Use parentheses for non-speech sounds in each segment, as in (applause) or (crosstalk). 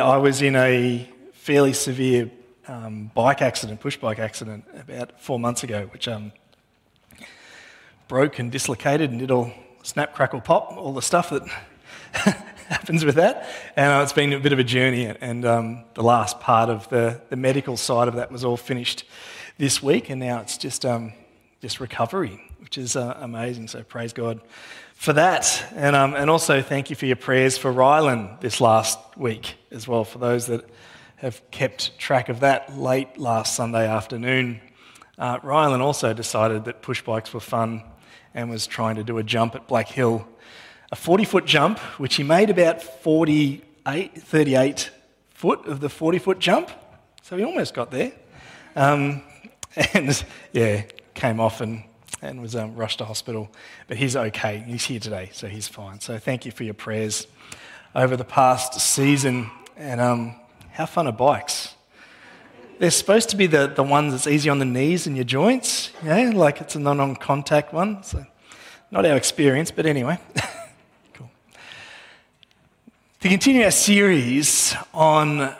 I was in a fairly severe um, bike accident, push bike accident, about four months ago, which um, broke and dislocated and did all snap, crackle, pop, all the stuff that (laughs) happens with that. And uh, it's been a bit of a journey, and um, the last part of the, the medical side of that was all finished this week, and now it's just, um, just recovery, which is uh, amazing. So praise God for that. And, um, and also thank you for your prayers for Rylan this last week as well, for those that have kept track of that late last Sunday afternoon. Uh, Rylan also decided that push bikes were fun and was trying to do a jump at Black Hill, a 40 foot jump, which he made about 48, 38 foot of the 40 foot jump. So he almost got there. Um, (laughs) and yeah, came off and and was um, rushed to hospital. But he's okay. He's here today, so he's fine. So thank you for your prayers over the past season. And um, how fun are bikes? They're supposed to be the, the ones that's easy on the knees and your joints, yeah, like it's a non on contact one. So not our experience, but anyway. (laughs) cool. To continue our series on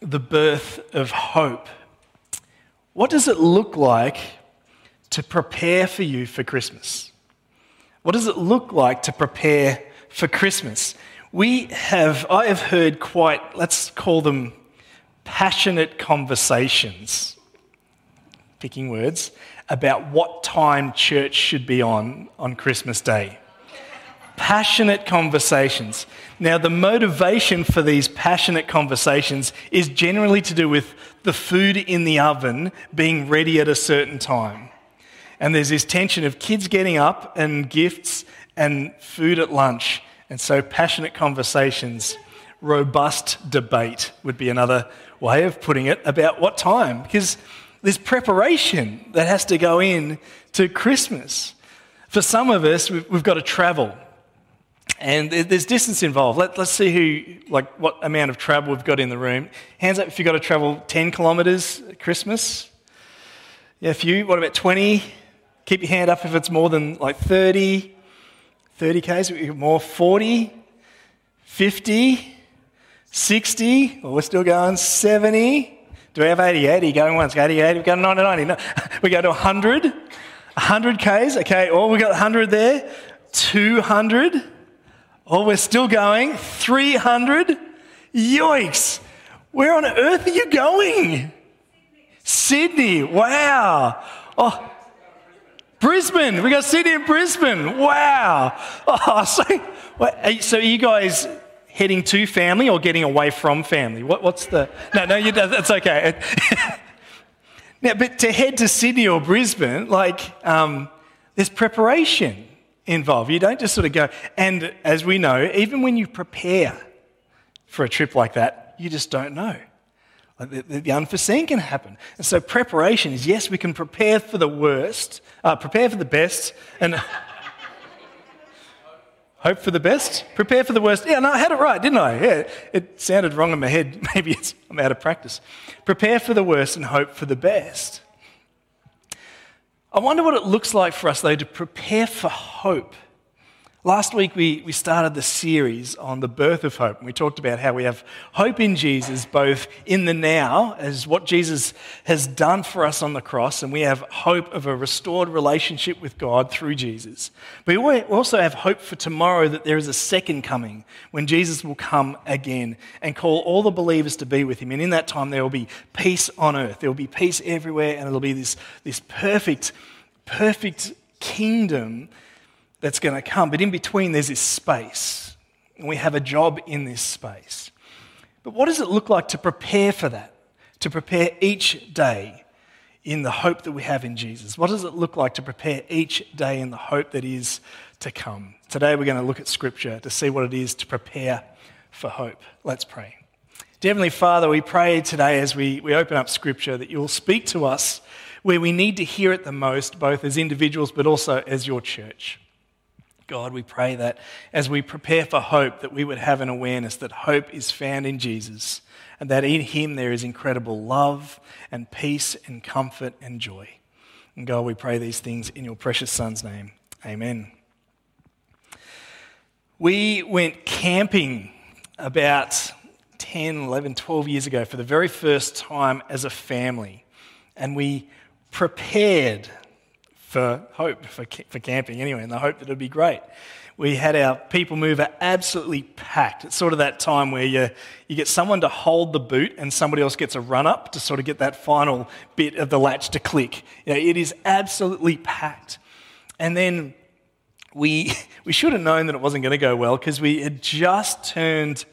the birth of hope, what does it look like to prepare for you for Christmas? What does it look like to prepare for Christmas? We have, I have heard quite, let's call them passionate conversations, picking words, about what time church should be on on Christmas Day. Passionate conversations. Now, the motivation for these passionate conversations is generally to do with the food in the oven being ready at a certain time. And there's this tension of kids getting up and gifts and food at lunch. And so, passionate conversations, robust debate would be another way of putting it about what time. Because there's preparation that has to go in to Christmas. For some of us, we've, got to travel. And there's distance involved. Let, us see who, like, what amount of travel we've got in the room. Hands up if you've got to travel 10 kilometres Christmas. Yeah, a few. What about 20? Keep your hand up if it's more than like 30, 30 Ks, more 40, 50, 60, well, we're still going 70. Do we have 80? 80 going once, 80, 80, we've got 90, 90. No. (laughs) We go to 100, 100 Ks, okay, oh, we got 100 there, 200, oh, we're still going, 300, yoicks, where on earth are you going? Sydney, wow. Oh, Brisbane. We got Sydney and Brisbane. Wow. (laughs) Oh, so, so are you guys heading to family or getting away from family? What, what's the. No, no, you, that's okay. (laughs) now, but to head to Sydney or Brisbane, like, um, there's preparation involved. You don't just sort of go. And as we know, even when you prepare for a trip like that, you just don't know. The, the, unforeseen can happen. And so preparation is yes, we can prepare for the worst, uh, prepare for the best, and (laughs) hope for the best, prepare for the worst. Yeah, no, I had it right, didn't I? Yeah, it sounded wrong in my head. (laughs) Maybe I'm out of practice. Prepare for the worst and hope for the best. I wonder what it looks like for us, though, to prepare for hope. Last week, we, we started the series on the birth of hope. And we talked about how we have hope in Jesus, both in the now, as what Jesus has done for us on the cross, and we have hope of a restored relationship with God through Jesus. But we also have hope for tomorrow that there is a second coming when Jesus will come again and call all the believers to be with him. And in that time, there will be peace on earth, there will be peace everywhere, and it'll be this, this perfect, perfect kingdom that's going to come. But in between, there's this space. And we have a job in this space. But what does it look like to prepare for that? To prepare each day in the hope that we have in Jesus? What does it look like to prepare each day in the hope that is to come? Today, we're going to look at Scripture to see what it is to prepare for hope. Let's pray. Dear Heavenly Father, we pray today as we, we open up Scripture that you'll speak to us where we need to hear it the most, both as individuals but also as your church. God, we pray that as we prepare for hope, that we would have an awareness that hope is found in Jesus and that in Him there is incredible love and peace and comfort and joy. And God, we pray these things in your precious Son's name. Amen. We went camping about 10, 11, 12 years ago for the very first time as a family. And we prepared for hope, for, for camping anyway, and the hope that it would be great. We had our people mover absolutely packed. It's sort of that time where you, you get someone to hold the boot and somebody else gets a run up to sort of get that final bit of the latch to click. You know, it is absolutely packed. And then we, (laughs) we should have known that it wasn't going to go well because we had just turned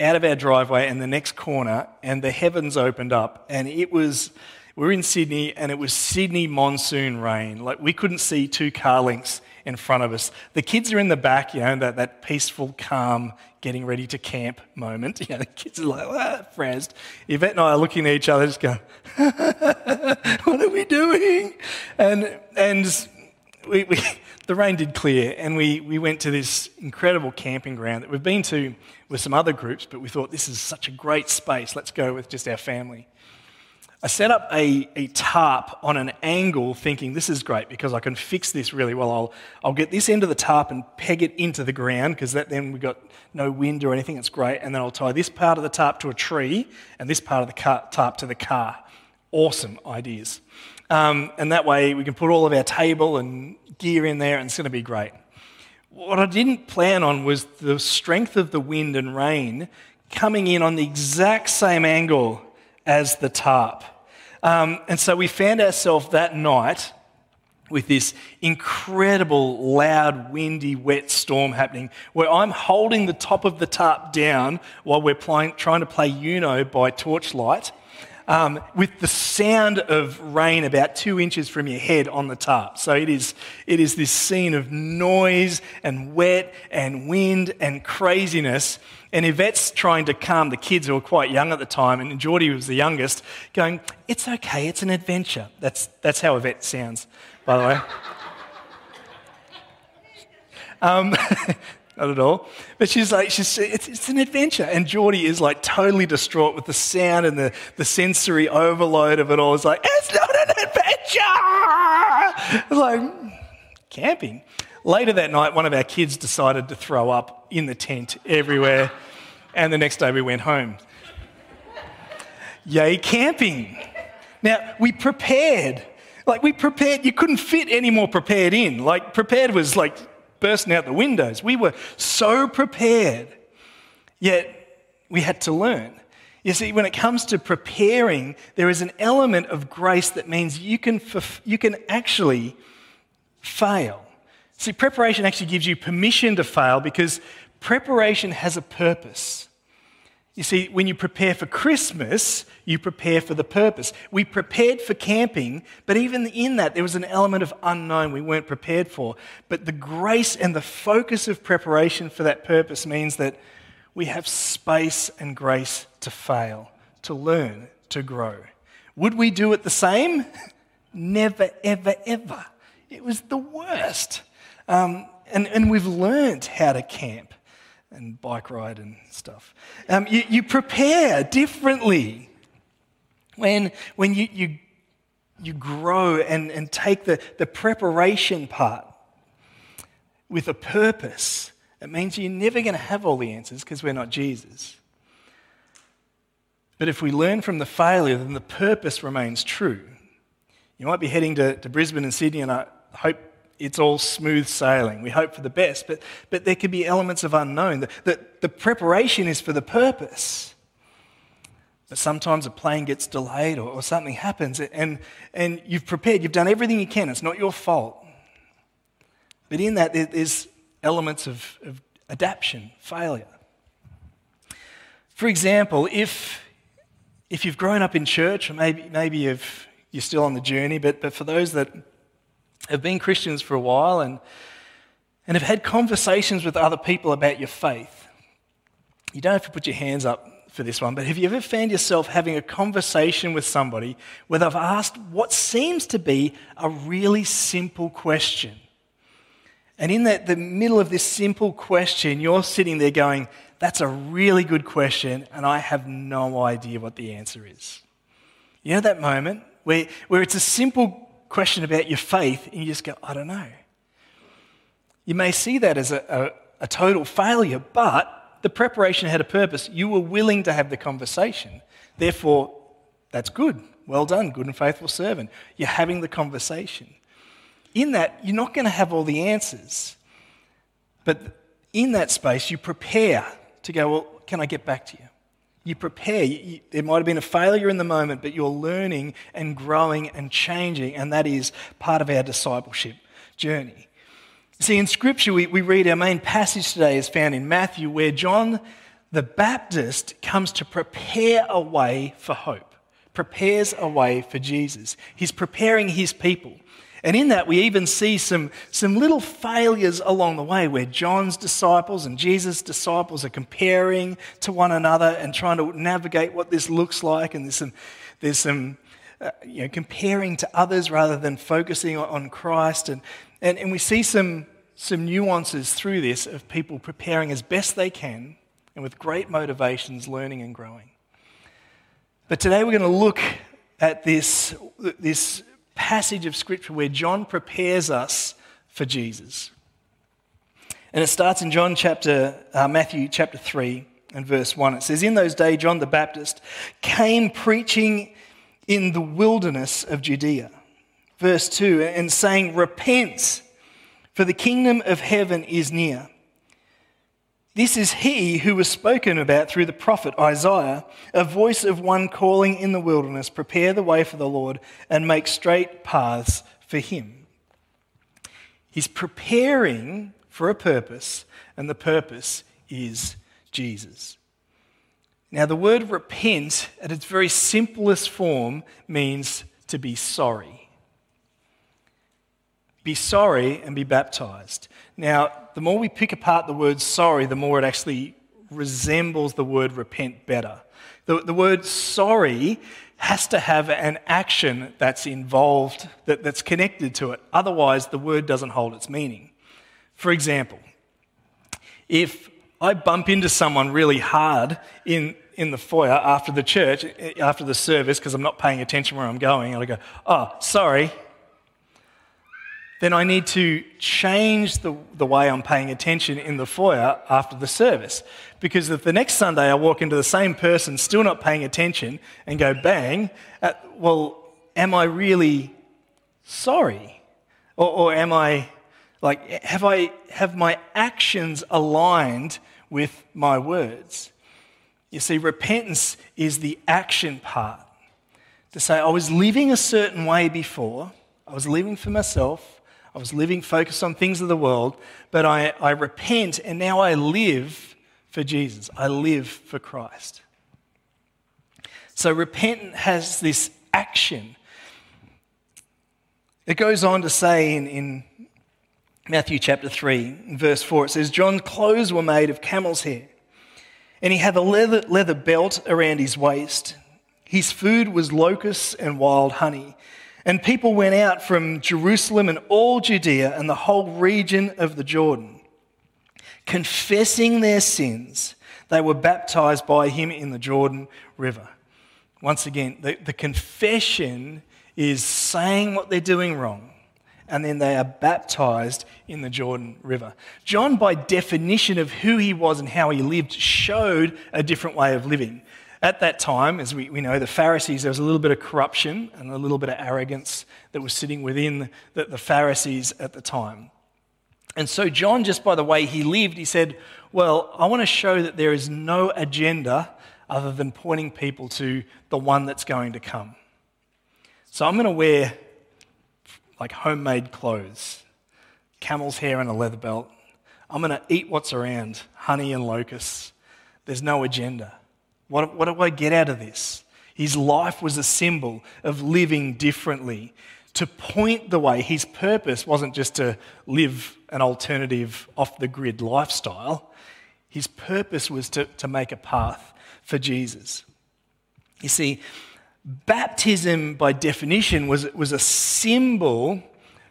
out of our driveway and the next corner, and the heavens opened up, and it was. We were in Sydney, and it was Sydney monsoon rain. Like we couldn't see two car lengths in front of us. The kids are in the back, you know, that, that peaceful, calm, getting ready to camp moment. (laughs) You know, the kids are like, ah, frazzed. Yvette and I are looking at each other, just going, (laughs) what are we doing? And, and we, we, (laughs) the rain did clear, and we, we went to this incredible camping ground that we've been to with some other groups, but we thought this is such a great space. Let's go with just our family. I set up a, a tarp on an angle thinking this is great because I can fix this really well. I'll, I'll get this end of the tarp and peg it into the ground because then we've got no wind or anything. It's great. And then I'll tie this part of the tarp to a tree and this part of the car, tarp to the car. Awesome ideas. Um, and that way we can put all of our table and gear in there and it's going to be great. What I didn't plan on was the strength of the wind and rain coming in on the exact same angle as the tarp. Um, and so we found ourselves that night with this incredible, loud, windy, wet storm happening where I'm holding the top of the tarp down while we're playing, trying to play Uno by torchlight. Um, with the sound of rain about two inches from your head on the tarp. So it is, it is this scene of noise and wet and wind and craziness. And Yvette's trying to calm the kids who were quite young at the time, and Geordie was the youngest, going, It's okay, it's an adventure. That's, that's how Yvette sounds, by the way. (laughs) um, (laughs) not at all. But she's like, she's, it's, it's an adventure. And Geordie is like totally distraught with the sound and the, the sensory overload of it all. It's like, it's not an adventure! It's like, camping. Later that night, one of our kids decided to throw up in the tent everywhere, and the next day we went home. Yay, camping. Now, we prepared. Like, we prepared, you couldn't fit any more prepared in. Like, prepared was like bursting out the windows. We were so prepared, yet we had to learn. You see, when it comes to preparing, there is an element of grace that means you can, you can actually fail. See, preparation actually gives you permission to fail because preparation has a purpose. You see, when you prepare for Christmas, you prepare for the purpose. We prepared for camping, but even in that, there was an element of unknown we weren't prepared for. But the grace and the focus of preparation for that purpose means that we have space and grace to fail, to learn, to grow. Would we do it the same? (laughs) Never, ever, ever. It was the worst. Um, and, and we've learned how to camp and bike ride and stuff. Um, you, you, prepare differently when, when you, you, you grow and, and take the, the preparation part with a purpose. It means you're never going to have all the answers because we're not Jesus. But if we learn from the failure, then the purpose remains true. You might be heading to, to Brisbane and Sydney, and I hope it's all smooth sailing. We hope for the best, but, but there can be elements of unknown. The, the, the preparation is for the purpose. But sometimes a plane gets delayed or, or something happens, and, and you've prepared, you've done everything you can. It's not your fault. But in that, there's elements of, of adaptation, failure. For example, if, if you've grown up in church, or maybe, maybe you've, you're still on the journey, but, but for those that have been Christians for a while and, and have had conversations with other people about your faith. You don't have to put your hands up for this one, but have you ever found yourself having a conversation with somebody where they've asked what seems to be a really simple question? And in that, the middle of this simple question, you're sitting there going, That's a really good question, and I have no idea what the answer is. You know that moment where, where it's a simple question about your faith, and you just go, I don't know. You may see that as a, a, a total failure, but The preparation had a purpose. You were willing to have the conversation. Therefore, that's good. Well done, good and faithful servant. You're having the conversation. In that, you're not going to have all the answers. But in that space, you prepare to go, well, can I get back to you? You prepare. There might have been a failure in the moment, but you're learning and growing and changing, and that is part of our discipleship journey. See, in Scripture, we, we read our main passage today is found in Matthew, where John the Baptist comes to prepare a way for hope, prepares a way for Jesus. He's preparing his people. And in that, we even see some, some little failures along the way where John's disciples and Jesus' disciples are comparing to one another and trying to navigate what this looks like. And there's some, there's some uh, you know, comparing to others rather than focusing on, on Christ. And, and, and we see some, some nuances through this of people preparing as best they can and with great motivations, learning and growing. But today we're going to look at this, this passage of Scripture where John prepares us for Jesus. And it starts in John chapter, uh, Matthew chapter 3 and verse 1. It says, In those days, John the Baptist came preaching in the wilderness of Judea. Verse 2, and saying, Repent, for the kingdom of heaven is near. This is he who was spoken about through the prophet Isaiah, a voice of one calling in the wilderness, prepare the way for the Lord and make straight paths for him. He's preparing for a purpose, and the purpose is Jesus. Now, the word repent, at its very simplest form, means to be sorry. Be sorry and be baptized. Now, the more we pick apart the word sorry, the more it actually resembles the word repent better. The, the word sorry has to have an action that's involved, that, that's connected to it. Otherwise, the word doesn't hold its meaning. For example, if I bump into someone really hard in, in the foyer after the church, after the service, because I'm not paying attention where I'm going, and I go, oh, sorry, then I need to change the, the way I'm paying attention in the foyer after the service. Because if the next Sunday I walk into the same person still not paying attention and go bang, uh, well, am I really sorry? Or, or am I, like, have, I, have my actions aligned with my words? You see, repentance is the action part. To say, I was living a certain way before, I was living for myself, I was living focused on things of the world, but I, I repent and now I live for Jesus. I live for Christ. So repent has this action. It goes on to say in, in Matthew chapter 3, verse 4, it says, John's clothes were made of camel's hair, and he had a leather, leather belt around his waist. His food was locusts and wild honey. And people went out from Jerusalem and all Judea and the whole region of the Jordan. Confessing their sins, they were baptized by him in the Jordan River. Once again, the, the confession is saying what they're doing wrong, and then they are baptized in the Jordan River. John, by definition of who he was and how he lived, showed a different way of living at that time, as we, we know, the Pharisees, there was a little bit of corruption and a little bit of arrogance that was sitting within the, the Pharisees at the time. And so, John, just by the way he lived, he said, Well, I want to show that there is no agenda other than pointing people to the one that's going to come. So, I'm going to wear like homemade clothes, camel's hair and a leather belt. I'm going to eat what's around honey and locusts. There's no agenda. What, what do I get out of this? His life was a symbol of living differently, to point the way. His purpose wasn't just to live an alternative, off the grid lifestyle, his purpose was to, to make a path for Jesus. You see, baptism by definition was, was a symbol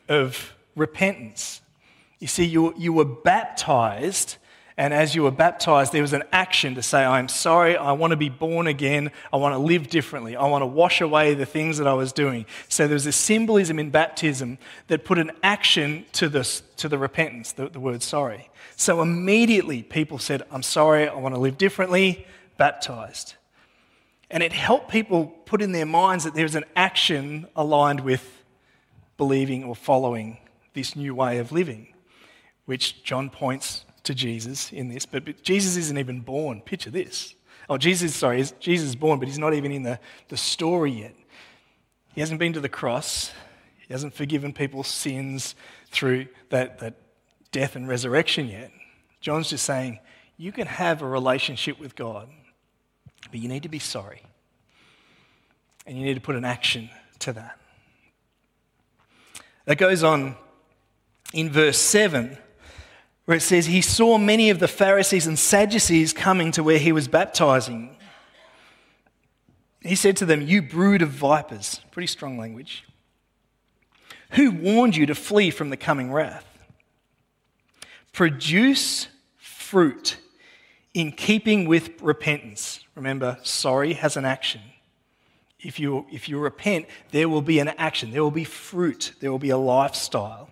of repentance. You see, you, you were baptized And as you were baptized, there was an action to say, I'm sorry, I want to be born again, I want to live differently, I want to wash away the things that I was doing. So there was a symbolism in baptism that put an action to, this, to the repentance, the, the word sorry. So immediately people said, I'm sorry, I want to live differently, baptized. And it helped people put in their minds that there's an action aligned with believing or following this new way of living, which John points to Jesus in this. But, but Jesus isn't even born. Picture this. Oh, Jesus, sorry, Jesus is born, but he's not even in the, the story yet. He hasn't been to the cross. He hasn't forgiven people's sins through that, that death and resurrection yet. John's just saying, you can have a relationship with God, but you need to be sorry. And you need to put an action to that. That goes on in verse 7, where it says, He saw many of the Pharisees and Sadducees coming to where he was baptizing. He said to them, You brood of vipers. Pretty strong language. Who warned you to flee from the coming wrath? Produce fruit in keeping with repentance. Remember, sorry has an action if you, if you repent, there will be an action, there will be fruit, there will be a lifestyle.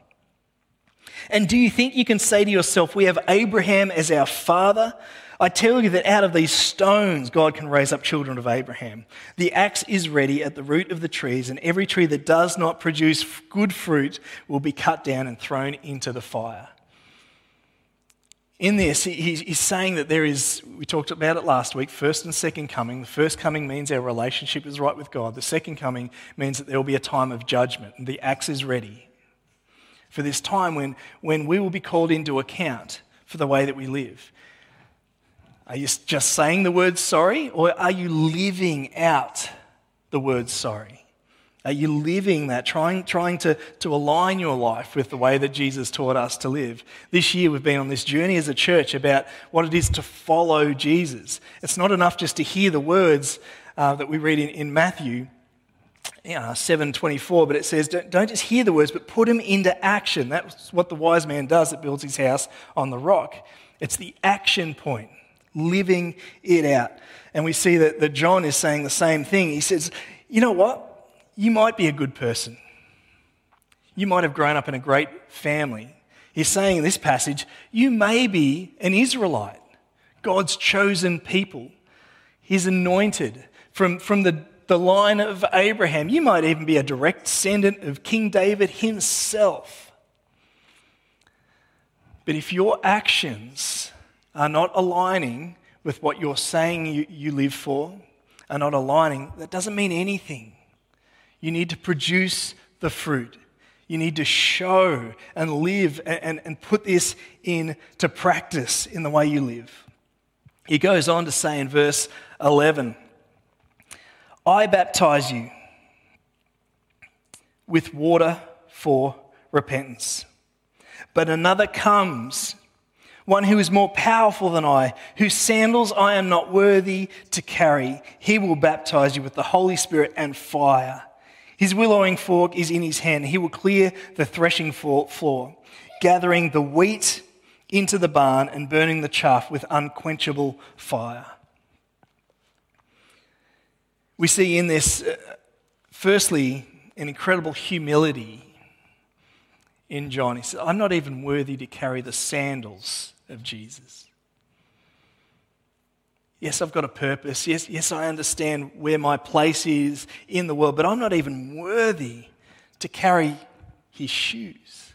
And do you think you can say to yourself, We have Abraham as our father? I tell you that out of these stones, God can raise up children of Abraham. The axe is ready at the root of the trees, and every tree that does not produce good fruit will be cut down and thrown into the fire in this, he's saying that there is, we talked about it last week, first and second coming. The first coming means our relationship is right with God. The second coming means that there will be a time of judgment, and the axe is ready for this time when, when we will be called into account for the way that we live. Are you just saying the word sorry, or are you living out the word sorry? Are you living that, trying, trying to, to align your life with the way that Jesus taught us to live? This year, we've been on this journey as a church about what it is to follow Jesus. It's not enough just to hear the words uh, that we read in, in Matthew you know, 7.24, but it says, don't, don't just hear the words, but put them into action. That's what the wise man does that builds his house on the rock. It's the action point, living it out. And we see that, that John is saying the same thing. He says, you know what? you might be a good person. You might have grown up in a great family. He's saying in this passage, you may be an Israelite, God's chosen people, His anointed from, from the, the line of Abraham. You might even be a direct descendant of King David himself. But if your actions are not aligning with what you're saying you, you live for, are not aligning, that doesn't mean anything. You need to produce the fruit. You need to show and live and, and, and put this into practice in the way you live. He goes on to say in verse 11 I baptize you with water for repentance. But another comes, one who is more powerful than I, whose sandals I am not worthy to carry. He will baptize you with the Holy Spirit and fire. His winnowing fork is in his hand. He will clear the threshing floor, gathering the wheat into the barn and burning the chaff with unquenchable fire. We see in this, uh, firstly, an incredible humility in John. He says, I'm not even worthy to carry the sandals of Jesus. Yes, I've got a purpose. Yes, yes, I understand where my place is in the world, but I'm not even worthy to carry his shoes,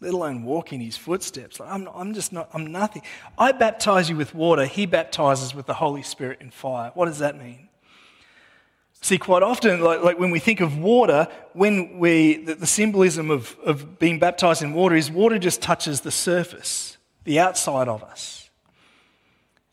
let alone walk in his footsteps. I'm, I'm just not, I'm nothing. I baptize you with water, he baptizes with the Holy Spirit and fire. What does that mean? See, quite often, like, like, when we think of water, when we, the, the symbolism of, of being baptized in water is water just touches the surface, the outside of us.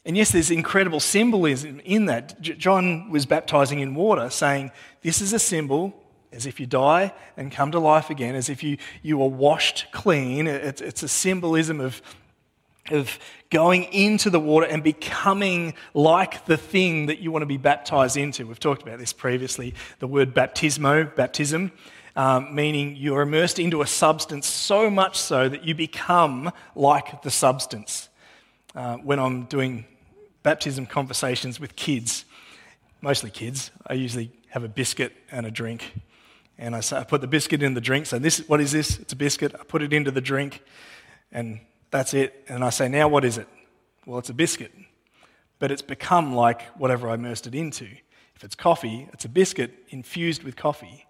And yes, there's incredible symbolism in that. John was baptizing in water, saying, This is a symbol as if you die and come to life again, as if you, you are washed clean. It's, it's a symbolism of, of going into the water and becoming like the thing that you want to be baptized into. We've talked about this previously. The word baptismo, baptism, um, meaning you're immersed into a substance so much so that you become like the substance. Uh, when I'm doing baptism conversations with kids, mostly kids, I usually have a biscuit and a drink. And I, say, I put the biscuit in the drink. So, this, what is this? It's a biscuit. I put it into the drink, and that's it. And I say, now what is it? Well, it's a biscuit. But it's become like whatever I immersed it into. If it's coffee, it's a biscuit infused with coffee.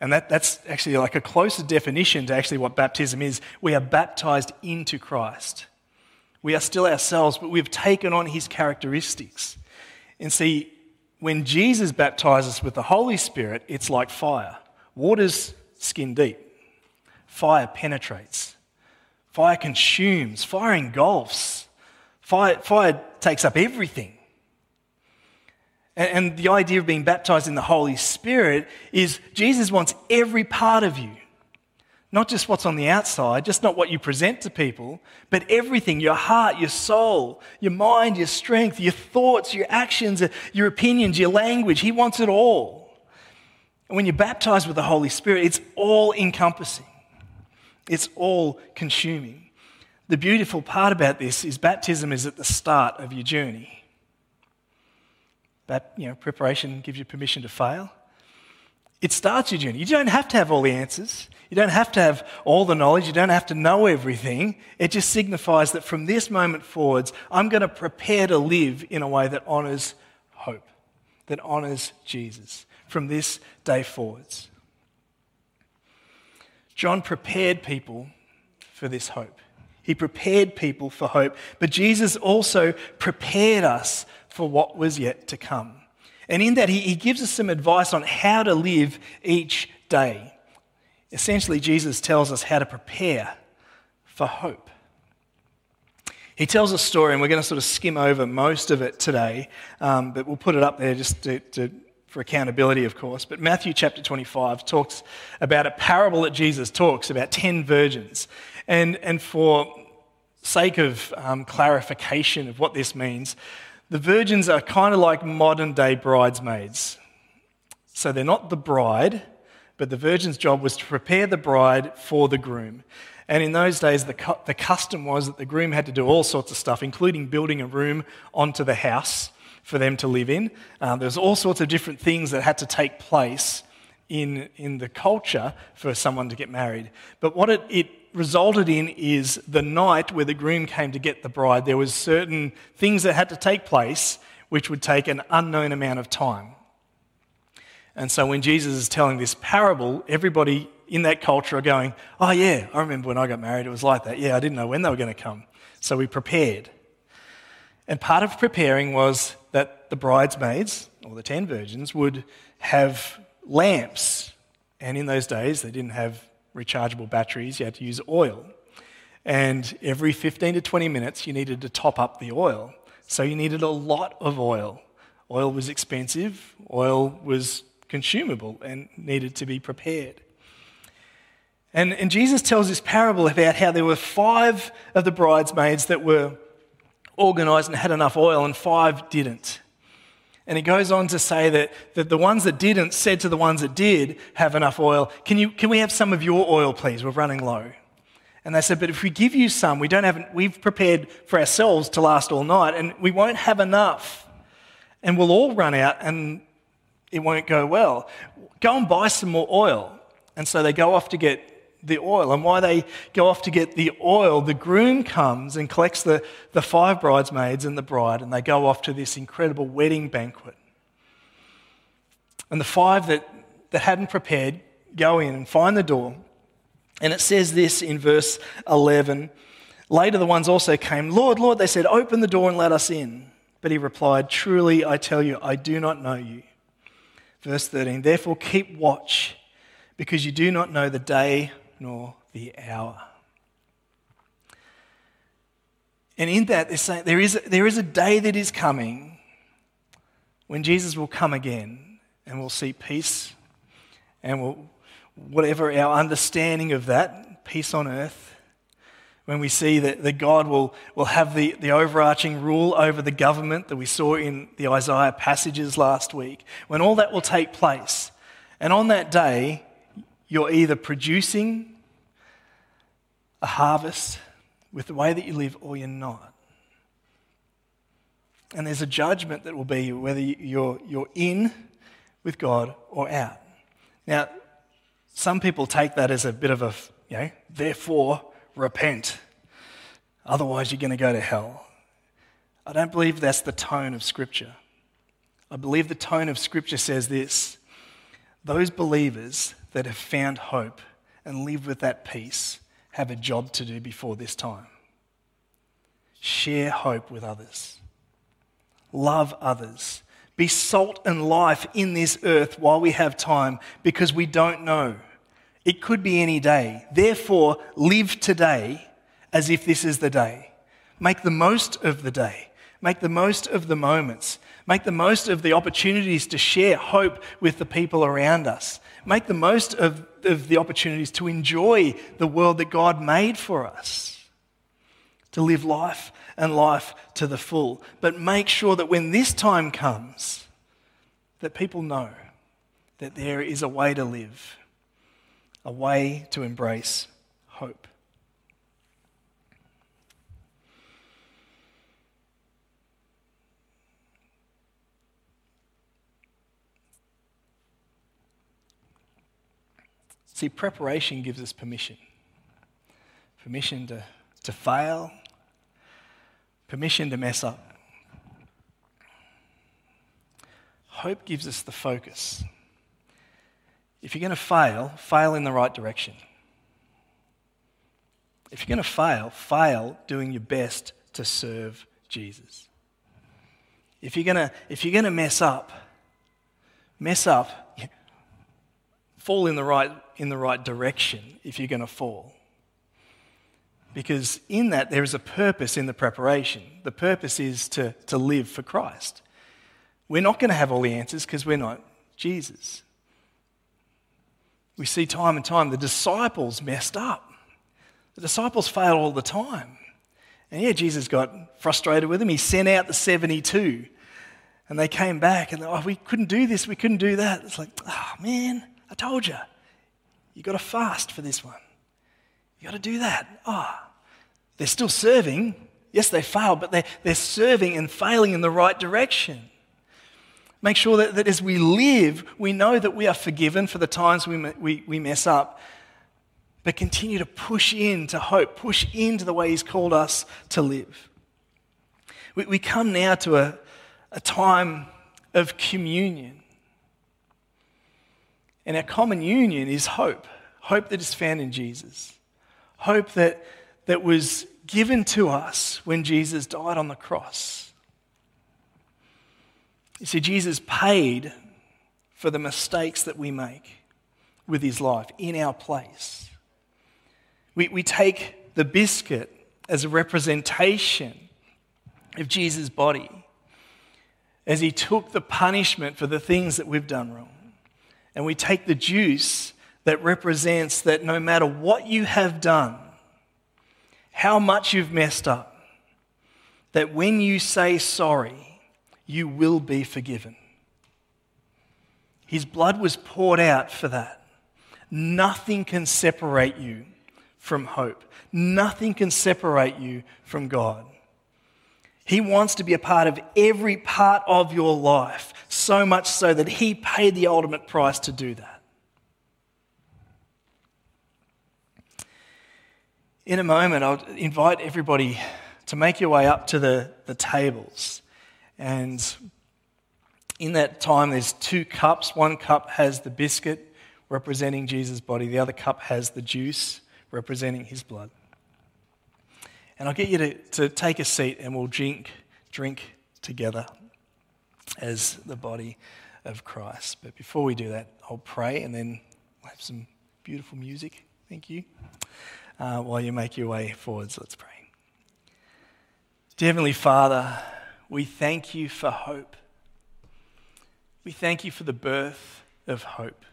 And that, that's actually like a closer definition to actually what baptism is. We are baptized into Christ. We are still ourselves, but we've taken on his characteristics. And see, when Jesus baptizes with the Holy Spirit, it's like fire. Water's skin deep, fire penetrates, fire consumes, fire engulfs, fire, fire takes up everything. And, and the idea of being baptized in the Holy Spirit is Jesus wants every part of you. Not just what's on the outside, just not what you present to people, but everything your heart, your soul, your mind, your strength, your thoughts, your actions, your opinions, your language. He wants it all. And when you're baptized with the Holy Spirit, it's all encompassing, it's all consuming. The beautiful part about this is baptism is at the start of your journey. That, you know, preparation gives you permission to fail. It starts your journey. You don't have to have all the answers. You don't have to have all the knowledge. You don't have to know everything. It just signifies that from this moment forwards, I'm going to prepare to live in a way that honors hope, that honors Jesus from this day forwards. John prepared people for this hope. He prepared people for hope, but Jesus also prepared us for what was yet to come. And in that, he, he gives us some advice on how to live each day. Essentially, Jesus tells us how to prepare for hope. He tells a story, and we're going to sort of skim over most of it today, um, but we'll put it up there just to, to, for accountability, of course. But Matthew chapter 25 talks about a parable that Jesus talks about 10 virgins. And, and for sake of um, clarification of what this means, the virgins are kind of like modern day bridesmaids. So they're not the bride, but the virgin's job was to prepare the bride for the groom. And in those days, the, cu- the custom was that the groom had to do all sorts of stuff, including building a room onto the house for them to live in. Uh, There's all sorts of different things that had to take place in, in the culture for someone to get married. But what it, it resulted in is the night where the groom came to get the bride, there was certain things that had to take place which would take an unknown amount of time. And so when Jesus is telling this parable, everybody in that culture are going, Oh, yeah, I remember when I got married, it was like that. Yeah, I didn't know when they were going to come. So we prepared. And part of preparing was the bridesmaids, or the ten virgins, would have lamps. And in those days, they didn't have rechargeable batteries, you had to use oil. And every 15 to 20 minutes, you needed to top up the oil. So you needed a lot of oil. Oil was expensive, oil was consumable and needed to be prepared. And, and Jesus tells this parable about how there were five of the bridesmaids that were organized and had enough oil, and five didn't. And he goes on to say that, that the ones that didn't said to the ones that did have enough oil, can, you, can we have some of your oil, please? We're running low. And they said, But if we give you some, we don't have, we've prepared for ourselves to last all night, and we won't have enough. And we'll all run out, and it won't go well. Go and buy some more oil. And so they go off to get the oil. And why they go off to get the oil, the groom comes and collects the, the five bridesmaids and the bride, and they go off to this incredible wedding banquet. And the five that, that hadn't prepared go in and find the door. And it says this in verse 11 Later, the ones also came, Lord, Lord, they said, Open the door and let us in. But he replied, Truly, I tell you, I do not know you. Verse 13 Therefore, keep watch, because you do not know the day nor the hour. And in that, they're saying there is, there is a day that is coming when Jesus will come again and we'll see peace and we'll, whatever our understanding of that, peace on earth. When we see that, that God will, will have the, the overarching rule over the government that we saw in the Isaiah passages last week, when all that will take place. And on that day, you're either producing a harvest with the way that you live or you're not. And there's a judgment that will be whether you're, you're in with God or out. Now, some people take that as a bit of a, you know, therefore repent. Otherwise, you're going to go to hell. I don't believe that's the tone of Scripture. I believe the tone of Scripture says this those believers that have found hope and live with that peace have a job to do before this time. Share hope with others, love others, be salt and life in this earth while we have time because we don't know. It could be any day. Therefore, live today as if this is the day. Make the most of the day. Make the most of the moments. Make the most of the opportunities to share hope with the people around us. Make the most of, of the opportunities to enjoy the world that God made for us. To live life and life to the full. But make sure that when this time comes, that people know that there is a way to live, a way to embrace hope. See, preparation gives us permission permission to, to fail, permission to mess up. Hope gives us the focus. If you're going to fail, fail in the right direction. If you're going to fail, fail doing your best to serve Jesus. If you're going to, if you're going to mess up, mess up, fall in the right in the right direction if you're going to fall. Because in that, there is a purpose in the preparation. The purpose is to, to live for Christ. We're not going to have all the answers because we're not Jesus. We see time and time the disciples messed up. The disciples fail all the time. And yeah, Jesus got frustrated with them. He sent out the 72. And they came back and, oh, we couldn't do this, we couldn't do that. It's like, oh, man, I told you. You've got to fast for this one. You've got to do that. Ah, oh, they're still serving. Yes, they failed, but they're, they're serving and failing in the right direction. Make sure that, that as we live, we know that we are forgiven for the times we, we, we mess up, but continue to push into hope, push into the way He's called us to live. We, we come now to a, a time of communion. And our common union is hope hope that is found in Jesus, hope that, that was given to us when Jesus died on the cross. You see, Jesus paid for the mistakes that we make with his life in our place. We, we take the biscuit as a representation of Jesus' body as he took the punishment for the things that we've done wrong and we take the juice that represents that no matter what you have done, how much you've messed up, that when you say sorry, you will be forgiven. His blood was poured out for that. Nothing can separate you from hope. Nothing can separate you from God. He wants to be a part of every part of your life, so much so that He paid the ultimate price to do that. In a moment, I'll invite everybody to make your way up to the, the tables. And in that time, there's two cups. One cup has the biscuit representing Jesus' body, the other cup has the juice representing his blood. And I'll get you to, to take a seat and we'll drink, drink together as the body of Christ. But before we do that, I'll pray and then we'll have some beautiful music. Thank you. Uh, while you make your way forwards, let's pray. Dear Heavenly Father, we thank you for hope. We thank you for the birth of hope.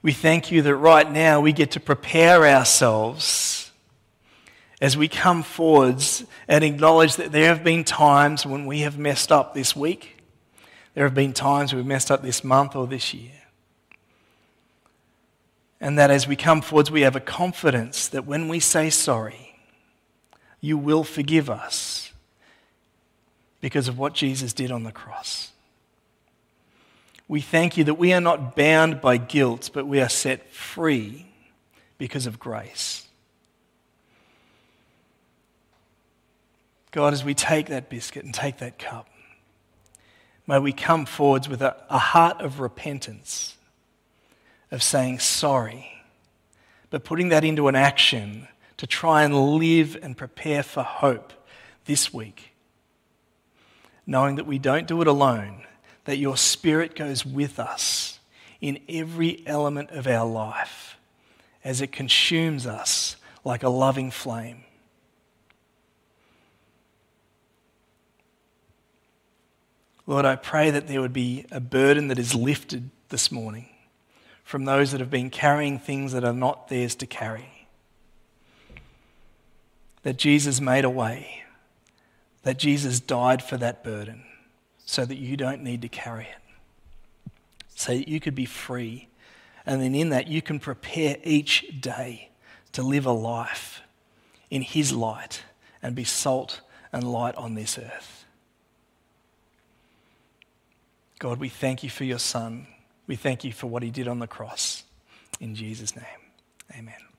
We thank you that right now we get to prepare ourselves as we come forwards and acknowledge that there have been times when we have messed up this week, there have been times we've messed up this month or this year. And that as we come forwards, we have a confidence that when we say sorry, you will forgive us because of what Jesus did on the cross. We thank you that we are not bound by guilt, but we are set free because of grace. God, as we take that biscuit and take that cup, may we come forwards with a, a heart of repentance, of saying sorry, but putting that into an action to try and live and prepare for hope this week, knowing that we don't do it alone that your Spirit goes with us in every element of our life as it consumes us like a loving flame. Lord, I pray that there would be a burden that is lifted this morning from those that have been carrying things that are not theirs to carry. That Jesus made a way, that Jesus died for that burden so that you don't need to carry it, so that you could be free. And then in that, you can prepare each day to live a life in His light and be salt and light on this earth. God, we thank you for your Son. We thank you for what He did on the cross. In Jesus' name, amen.